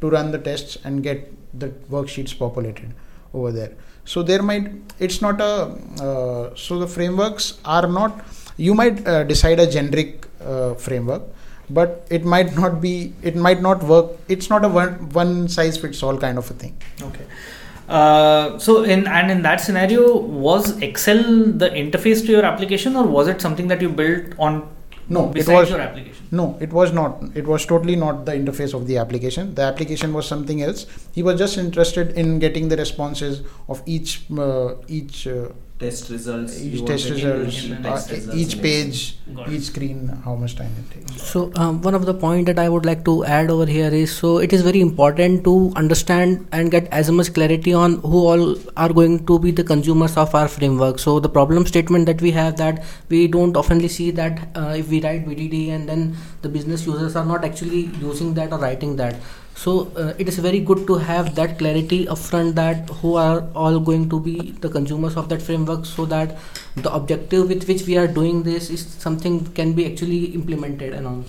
to run the tests and get the worksheets populated over there. So there might it's not a uh, so the frameworks are not you might uh, decide a generic uh, framework but it might not be it might not work it's not a one one size fits all kind of a thing Okay. Uh, so in and in that scenario, was Excel the interface to your application, or was it something that you built on no it was your application? No, it was not. It was totally not the interface of the application. The application was something else. He was just interested in getting the responses of each uh, each uh, Test results. each test results, in- in uh, test results each page, each screen, how much time it takes. So um, one of the point that I would like to add over here is so it is very important to understand and get as much clarity on who all are going to be the consumers of our framework. So the problem statement that we have that we don't oftenly see that uh, if we write BDD and then the business users are not actually using that or writing that. So uh, it is very good to have that clarity upfront that who are all going to be the consumers of that framework so that the objective with which we are doing this is something can be actually implemented and all.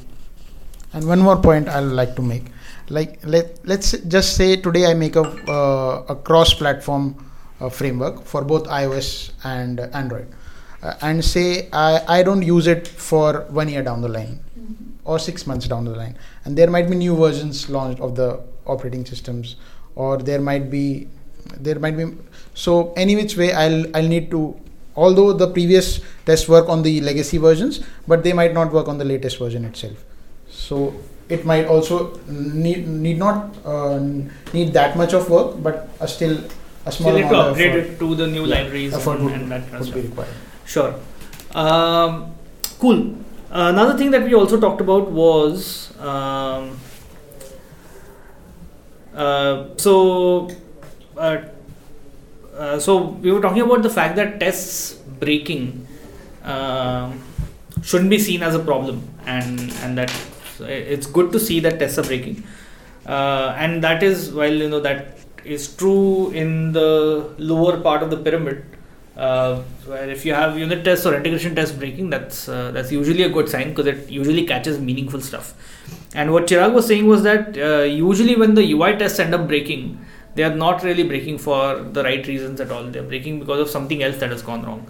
And one more point I'd like to make, like let let's just say today I make a uh, a cross-platform uh, framework for both iOS and Android, uh, and say I I don't use it for one year down the line, or six months down the line, and there might be new versions launched of the operating systems, or there might be there might be so any which way I'll I'll need to although the previous tests work on the legacy versions but they might not work on the latest version itself so it might also need need not uh, need that much of work but a still a small you need to upgrade effort, it to the new Yeah, libraries and, would, and that kind of would be stuff. required Sure. Um, cool. Another thing that we also talked about was um, uh, so uh, uh, so we were talking about the fact that tests breaking um, shouldn't be seen as a problem, and and that it's good to see that tests are breaking, uh, and that is while you know that is true in the lower part of the pyramid. Uh, where if you have unit tests or integration tests breaking, that's uh, that's usually a good sign because it usually catches meaningful stuff. And what Chirag was saying was that uh, usually when the UI tests end up breaking, they are not really breaking for the right reasons at all. They're breaking because of something else that has gone wrong,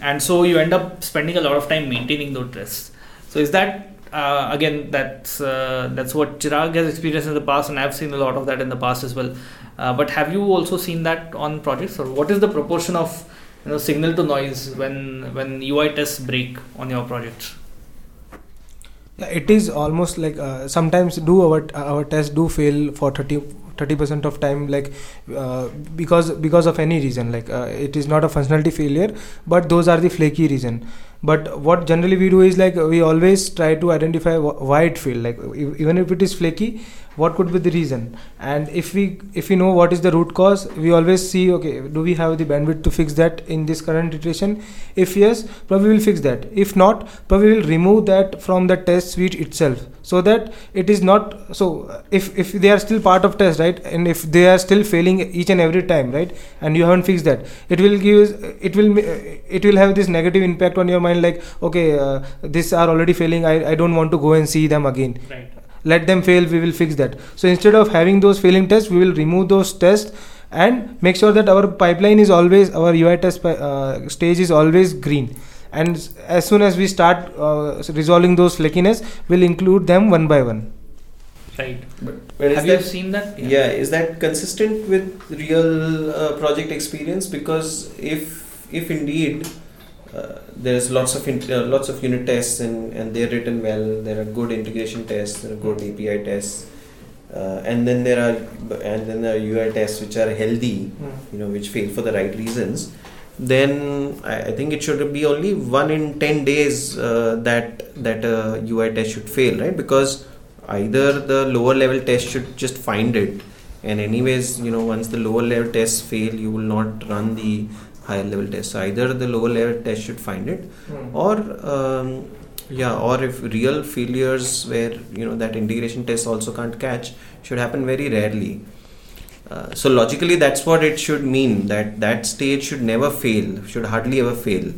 and so you end up spending a lot of time maintaining those tests. So is that uh, again that's uh, that's what Chirag has experienced in the past, and I've seen a lot of that in the past as well. Uh, but have you also seen that on projects, or what is the proportion of you know signal to noise when when UI tests break on your projects? It is almost like uh, sometimes do our our tests do fail for 30 percent of time like uh, because because of any reason like uh, it is not a functionality failure but those are the flaky reason but what generally we do is like we always try to identify wh- why it failed like e- even if it is flaky what could be the reason? And if we if we know what is the root cause we always see okay do we have the bandwidth to fix that in this current iteration? If yes probably we'll fix that. If not probably we'll remove that from the test suite itself so that it is not so uh, if if they are still part of test right and if they are still failing each and every time right and you haven't fixed that it will give uh, it will uh, it will have this negative impact on your mind like okay uh, these are already failing I, I don't want to go and see them again. Right. Let them fail we will fix that so instead of having those failing tests we will remove those tests and make sure that our pipeline is always our ui test uh, stage is always green and as soon as we start uh, resolving those flakiness we'll include them one by one Right. But, but Have you that, seen that? yeah. is that consistent with real uh, project experience? Because if if indeed uh, there's lots of int- uh, lots of unit tests and, and they're written well, there are good integration tests, there are good API tests, uh, and then there are and then there are UI tests which are healthy, you know, which fail for the right reasons. Then I, I think it should be only one in ten days uh, that that a UI test should fail, right? Because either the lower level test should just find it and anyways you know once the lower level tests fail you will not run the higher level test. So either the lower level test should find it. Or um, yeah or if real failures where you know that integration test also can't catch should happen very rarely. Uh, so logically that's what it should mean that that stage should never fail should hardly ever fail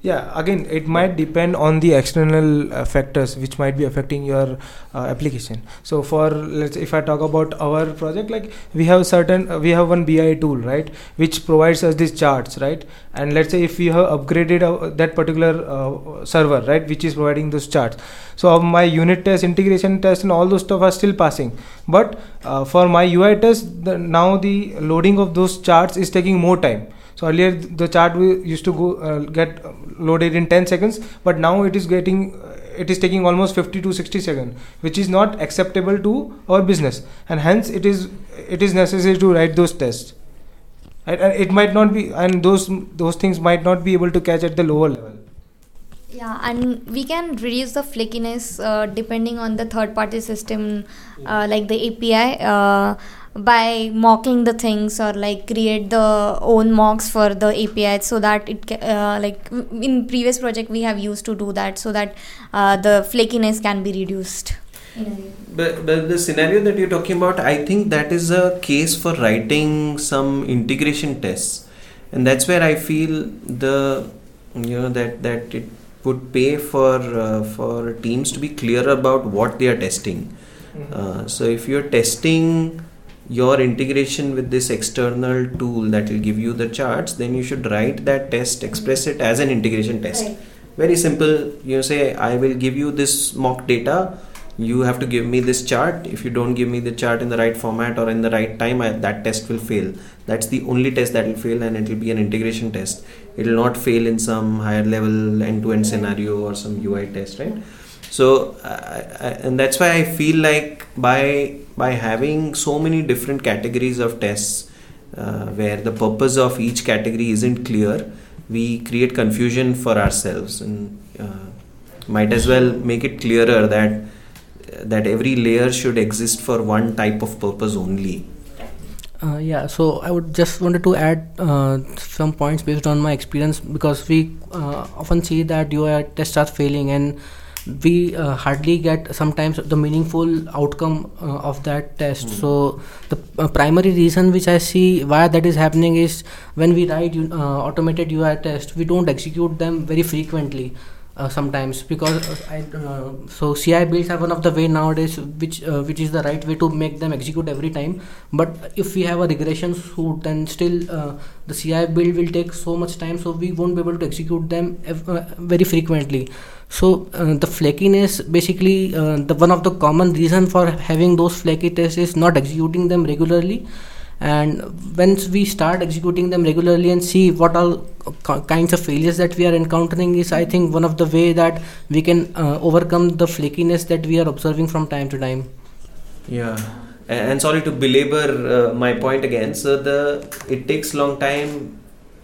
yeah again it might depend on the external uh, factors which might be affecting your uh, application. So for let's if i talk about our project like we have certain uh, we have one bi tool right which provides us these charts right? And let's say if we have upgraded that particular uh, server right which is providing those charts. So my unit test integration test and all those stuff are still passing. But uh, for my ui test the, now the loading of those charts is taking more time so earlier the chart we used to go uh, get loaded in 10 seconds, but now it is getting uh, it is taking almost 50 to 60 seconds, which is not acceptable to our business, and hence it is it is necessary to write those tests. Right? And it might not be, and those those things might not be able to catch at the lower level. Yeah, and we can reduce the flakiness uh, depending on the third party system, uh, like the API, uh, by mocking the things or like create the own mocks for the API so that it ca- uh, like in previous project we have used to do that so that uh, the flakiness can be reduced. But, but the scenario that you're talking about, I think that is a case for writing some integration tests, and that's where I feel the you know that that it would pay for uh, for teams to be clear about what they are testing. Uh, so if you're testing your integration with this external tool that will give you the charts, then you should write that test, express it as an integration test. Very simple. You say, I will give you this mock data. You have to give me this chart. If you don't give me the chart in the right format or in the right time, I, that test will fail. That's the only test that will fail, and it will be an integration test. It will not fail in some higher level end-to-end scenario or some UI test, right? So, uh, and that's why I feel like by by having so many different categories of tests, uh, where the purpose of each category isn't clear, we create confusion for ourselves, and uh, might as well make it clearer that that every layer should exist for one type of purpose only. Uh, yeah, so I would just wanted to add uh, some points based on my experience because we uh, often see that UI tests are failing and we uh, hardly get sometimes the meaningful outcome uh, of that test. Mm. So the uh, primary reason which I see why that is happening is when we write uh, automated UI tests, we don't execute them very frequently uh, sometimes because uh, I, uh, so CI builds are one of the way nowadays which uh, which is the right way to make them execute every time. But if we have a regression suite, then still uh, the CI build will take so much time, so we won't be able to execute them ev- uh, very frequently. So uh, the flakiness, basically, uh, the one of the common reason for having those flaky tests is not executing them regularly and once we start executing them regularly and see what all kinds of failures that we are encountering is i think one of the way that we can uh, overcome the flakiness that we are observing from time to time Yeah, and sorry to belabor uh, my point again. So the it takes long time.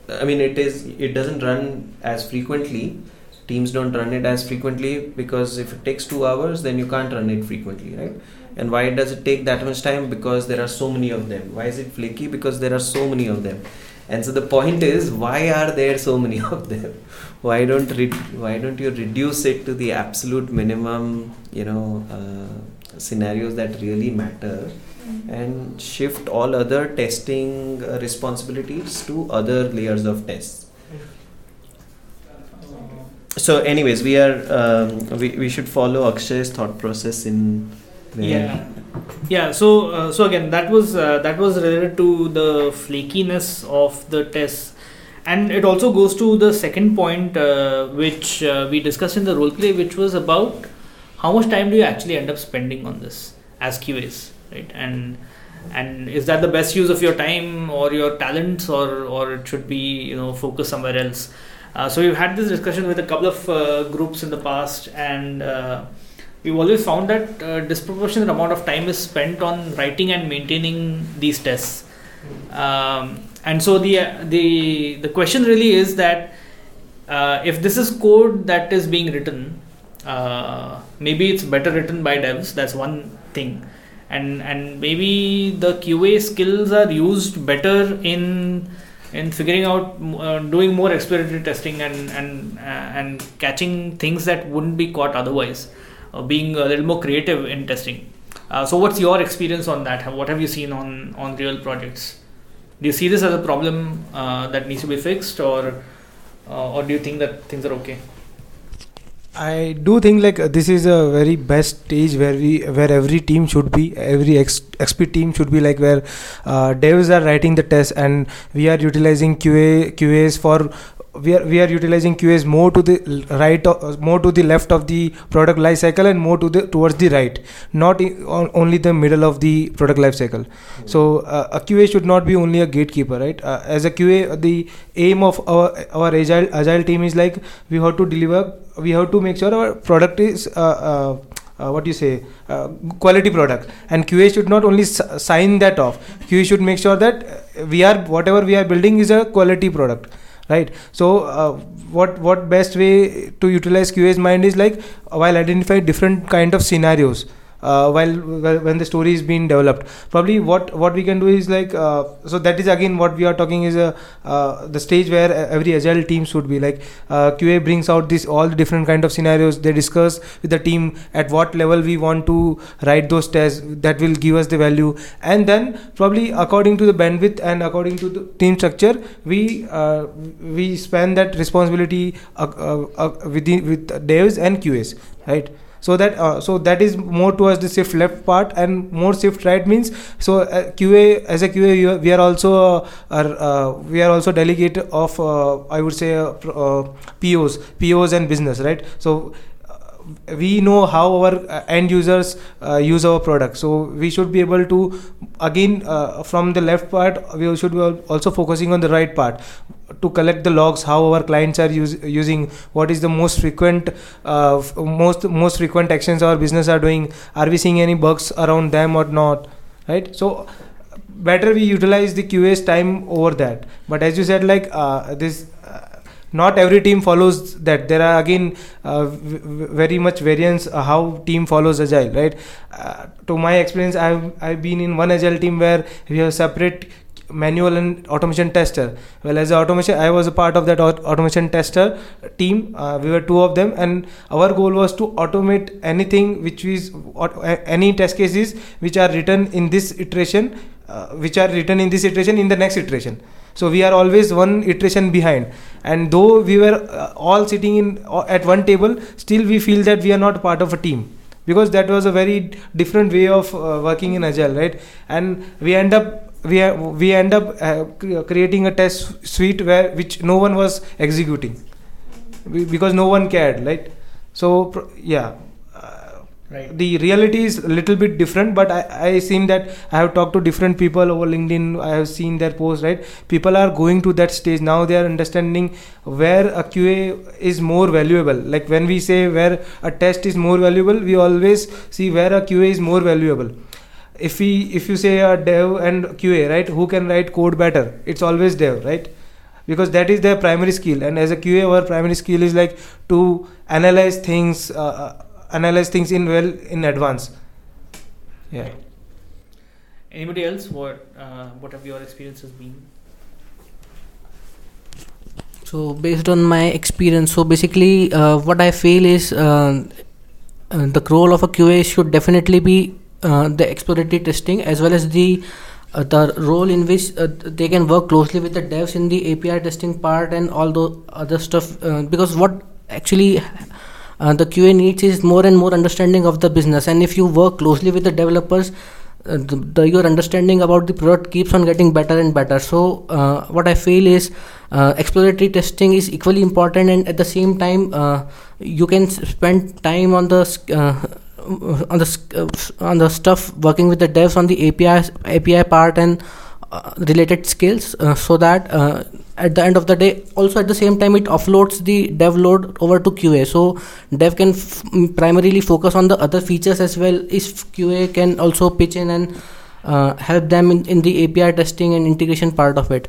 I mean, it is it doesn't run as frequently. Teams don't run it as frequently because if it takes two hours, then you can't run it frequently, right? And why does it take that much time? Because there are so many of them. Why is it flaky? Because there are so many of them. And so the point is, why are there so many of them? [LAUGHS] Why don't re- why don't you reduce it to the absolute minimum? You know, uh, scenarios that really matter, and shift all other testing uh, responsibilities to other layers of tests. So, anyways, we are um, we, we should follow Akshay's thought process in Yeah, yeah. So, uh, so again, that was uh, that was related to the flakiness of the tests, and it also goes to the second point, uh, which uh, we discussed in the role play, which was about how much time do you actually end up spending on this as QAs, right? And and is that the best use of your time or your talents, or or it should be you know focus somewhere else? Uh, so we've had this discussion with a couple of uh, groups in the past, and uh, we've always found that uh, disproportionate amount of time is spent on writing and maintaining these tests. Um, and so the the the question really is that uh, if this is code that is being written, maybe it's better written by devs. That's one thing, and and maybe the QA skills are used better in in figuring out uh, doing more exploratory testing and and uh, and catching things that wouldn't be caught otherwise uh, being a little more creative in testing. Uh, so what's your experience on that? What have you seen on on real projects? Do you see this as a problem uh, that needs to be fixed or uh, or do you think that things are okay I do think like uh, this is a very best stage where we where every team should be every ex, XP team should be like where uh, devs are writing the test and we are utilizing QA QAs for we are we are utilizing QAs more to the right o- more to the left of the product life cycle and more to the towards the right not only the middle of the product life cycle. So uh, a QA should not be only a gatekeeper right? Uh, as a QA the aim of our our agile agile team is like we have to deliver we have to make sure our product is uh, uh, uh, what do you say uh, quality product. And qa should not only s- sign that off. Qa should make sure that we are whatever we are building is a quality product right? So uh, what what best way to utilize qa's mind is like while identify different kind of scenarios uh, while, when the story is being developed. Probably what what we can do is like uh, so that is again what we are talking is a uh, the stage where uh, every agile team should be. Like uh, qa brings out this all the different kind of scenarios. They discuss with the team at what level we want to write those tests that will give us the value. And then probably according to the bandwidth and according to the team structure we uh, we span that responsibility uh, uh, uh, with with devs and qas right so that uh, so that is more towards the shift left part and more shift right means so uh, qa as a qa we are- also uh, are, uh, we are also delegate of uh, i would say pos pos and business right? So we know how our uh, end users uh, use our product. So we should be able to again uh, from the left part we should be also focusing on the right part to collect the logs how our clients are use, using what is the most frequent uh, f- most most frequent actions our business are doing are we seeing any bugs around them or not right? So better we utilize the qa's time over that. But as you said like uh, this not every team follows that. There are again uh, v- very much variance uh, how team follows agile right? Uh, to my experience i've i've been in one agile team where we have separate manual and automation tester. Well as automation i was a part of that automation tester team. Uh, we were two of them. And our goal was to automate anything which is any test cases which are written in this iteration uh, which are written in this iteration in the next iteration so we are always one iteration behind. And though we were uh, all sitting in uh, at one table still we feel that we are not part of a team. Because that was a very different way of uh, working in agile right? And we end up we, are, we end up uh, creating a test suite where which no one was executing. Because no one cared right? So yeah. uh, Right. the reality is a little bit different but I, I seen that i have talked to different people over linkedin. I have seen their posts right? People are going to that stage. Now they are understanding where a qa is more valuable. Like when we say where a test is more valuable we always see where a qa is more valuable. If we if you say a dev and qa right? Who can write code better? It's always dev right? Because that is their primary skill. And as a qa our primary skill is like to analyze things uh, uh, analyze things in well in advance yeah Anybody else? What uh, what have your experiences been? So based on my experience, so basically, uh, what I feel is uh, uh, the role of a QA should definitely be uh, the exploratory testing as well as the uh, the role in which uh, they can work closely with the devs in the API testing part and all the other stuff. Uh, because what actually uh, the QA needs is more and more understanding of the business, and if you work closely with the developers. Uh, the, the your understanding about the product keeps on getting better and better so uh, what i feel is uh, exploratory testing is equally important and at the same time uh, you can spend time on the uh, on the uh, on the stuff working with the devs on the API API part and related skills uh, so that uh, at the end of the day also at the same time it offloads the dev load over to QA so dev can f- m- primarily focus on the other features as well. If QA can also pitch in and uh, help them in, in the API testing and integration part of it.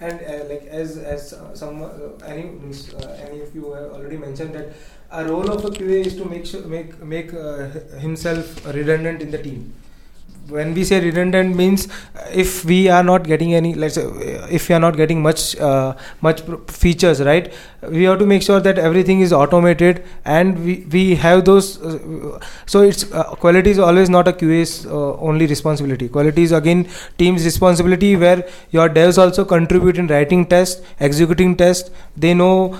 And uh, like as as uh, some uh, any uh, any of you have already mentioned that a role of a QA is to make sure make make uh, himself redundant in the team. When we say redundant means uh, if we are not getting any let's say uh, if we are not getting much uh, much features right? We have to make sure that everything is automated and we, we have those uh, so it's uh, quality is always not a QA's only responsibility. Quality is again team's responsibility where your devs also contribute in writing tests executing tests. They know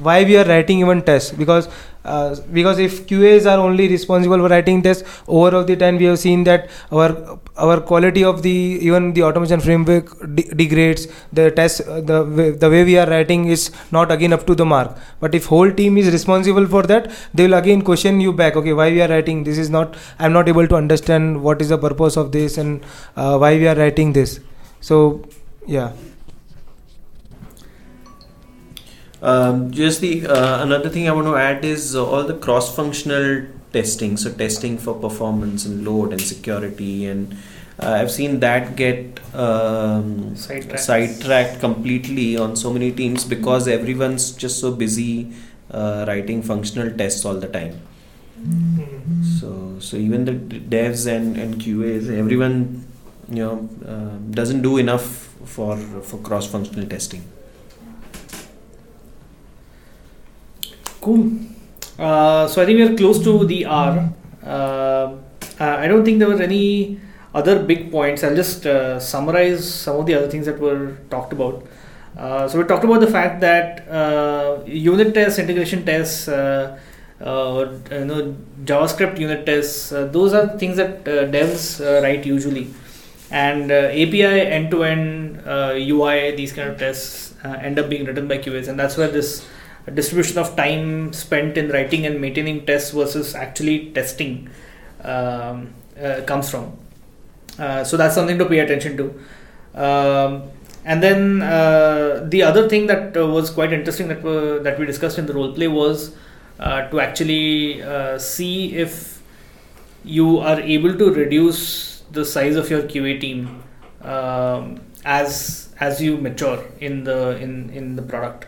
why we are writing even tests? Because uh, because if QAs are only responsible for writing tests over of the time we have seen that our our quality of the even the automation framework de- degrades the test uh, the way, the way we are writing is not again up to the mark. But if whole team is responsible for that they will again question you back okay why we are writing this is not i'm not able to understand what is the purpose of this and uh, why we are writing this. So yeah Um, just the uh, another thing I want to add is uh, all the cross-functional testing. So testing for performance and load and security, and uh, I've seen that get um, Sidetracked. sidetracked completely on so many teams because everyone's just so busy uh, writing functional tests all the time. So so even the devs and and QAs, everyone you know uh, doesn't do enough for for cross-functional testing. Cool. Uh, so I think we are close to the hour. Uh, I don't think there were any other big points. I'll just uh, summarize some of the other things that were talked about. Uh, so we talked about the fact that uh, unit tests, integration tests, uh, uh, you know, JavaScript unit tests. Uh, those are things that uh, devs uh, write usually, and uh, API end-to-end uh, UI, these kind of tests uh, end up being written by QAs, and that's where this distribution of time spent in writing and maintaining tests versus actually testing um, uh, comes from. Uh, so that's something to pay attention to. Um, and then uh, the other thing that uh, was quite interesting that that we discussed in the role play was uh, to actually uh, see if you are able to reduce the size of your QA team um, as as you mature in the in in the product.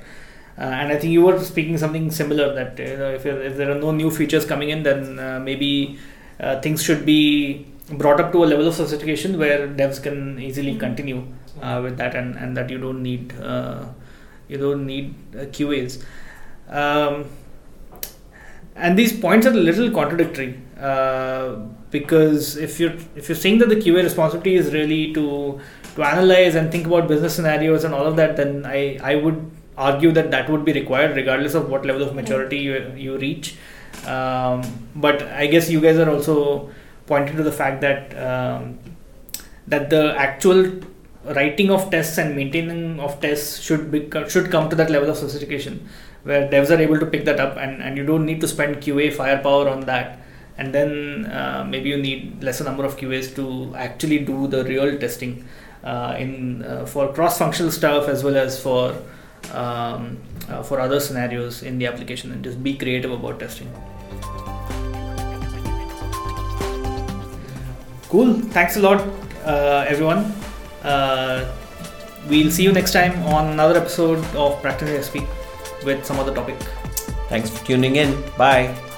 Uh, and I think you were speaking something similar that you know, if, if there are no new features coming in, then uh, maybe uh, things should be brought up to a level of sophistication where devs can easily continue uh, with that, and, and that you don't need uh, you don't need uh, QAs. Um, and these points are a little contradictory uh, because if you're if you're saying that the QA responsibility is really to to analyze and think about business scenarios and all of that, then I I would argue that that would be required regardless of what level of maturity you, you reach. Um, but I guess you guys are also pointing to the fact that um, that the actual writing of tests and maintaining of tests should be should come to that level of sophistication where devs are able to pick that up and, and you don't need to spend QA firepower on that and then uh, maybe you need lesser number of QAs to actually do the real testing uh, in uh, for cross-functional stuff as well as for um, uh, for other scenarios in the application and just be creative about testing. Cool. Thanks a lot, uh, everyone. Uh, we'll see you next time on another episode of Practising XP with some other topic. Thanks for tuning in. Bye.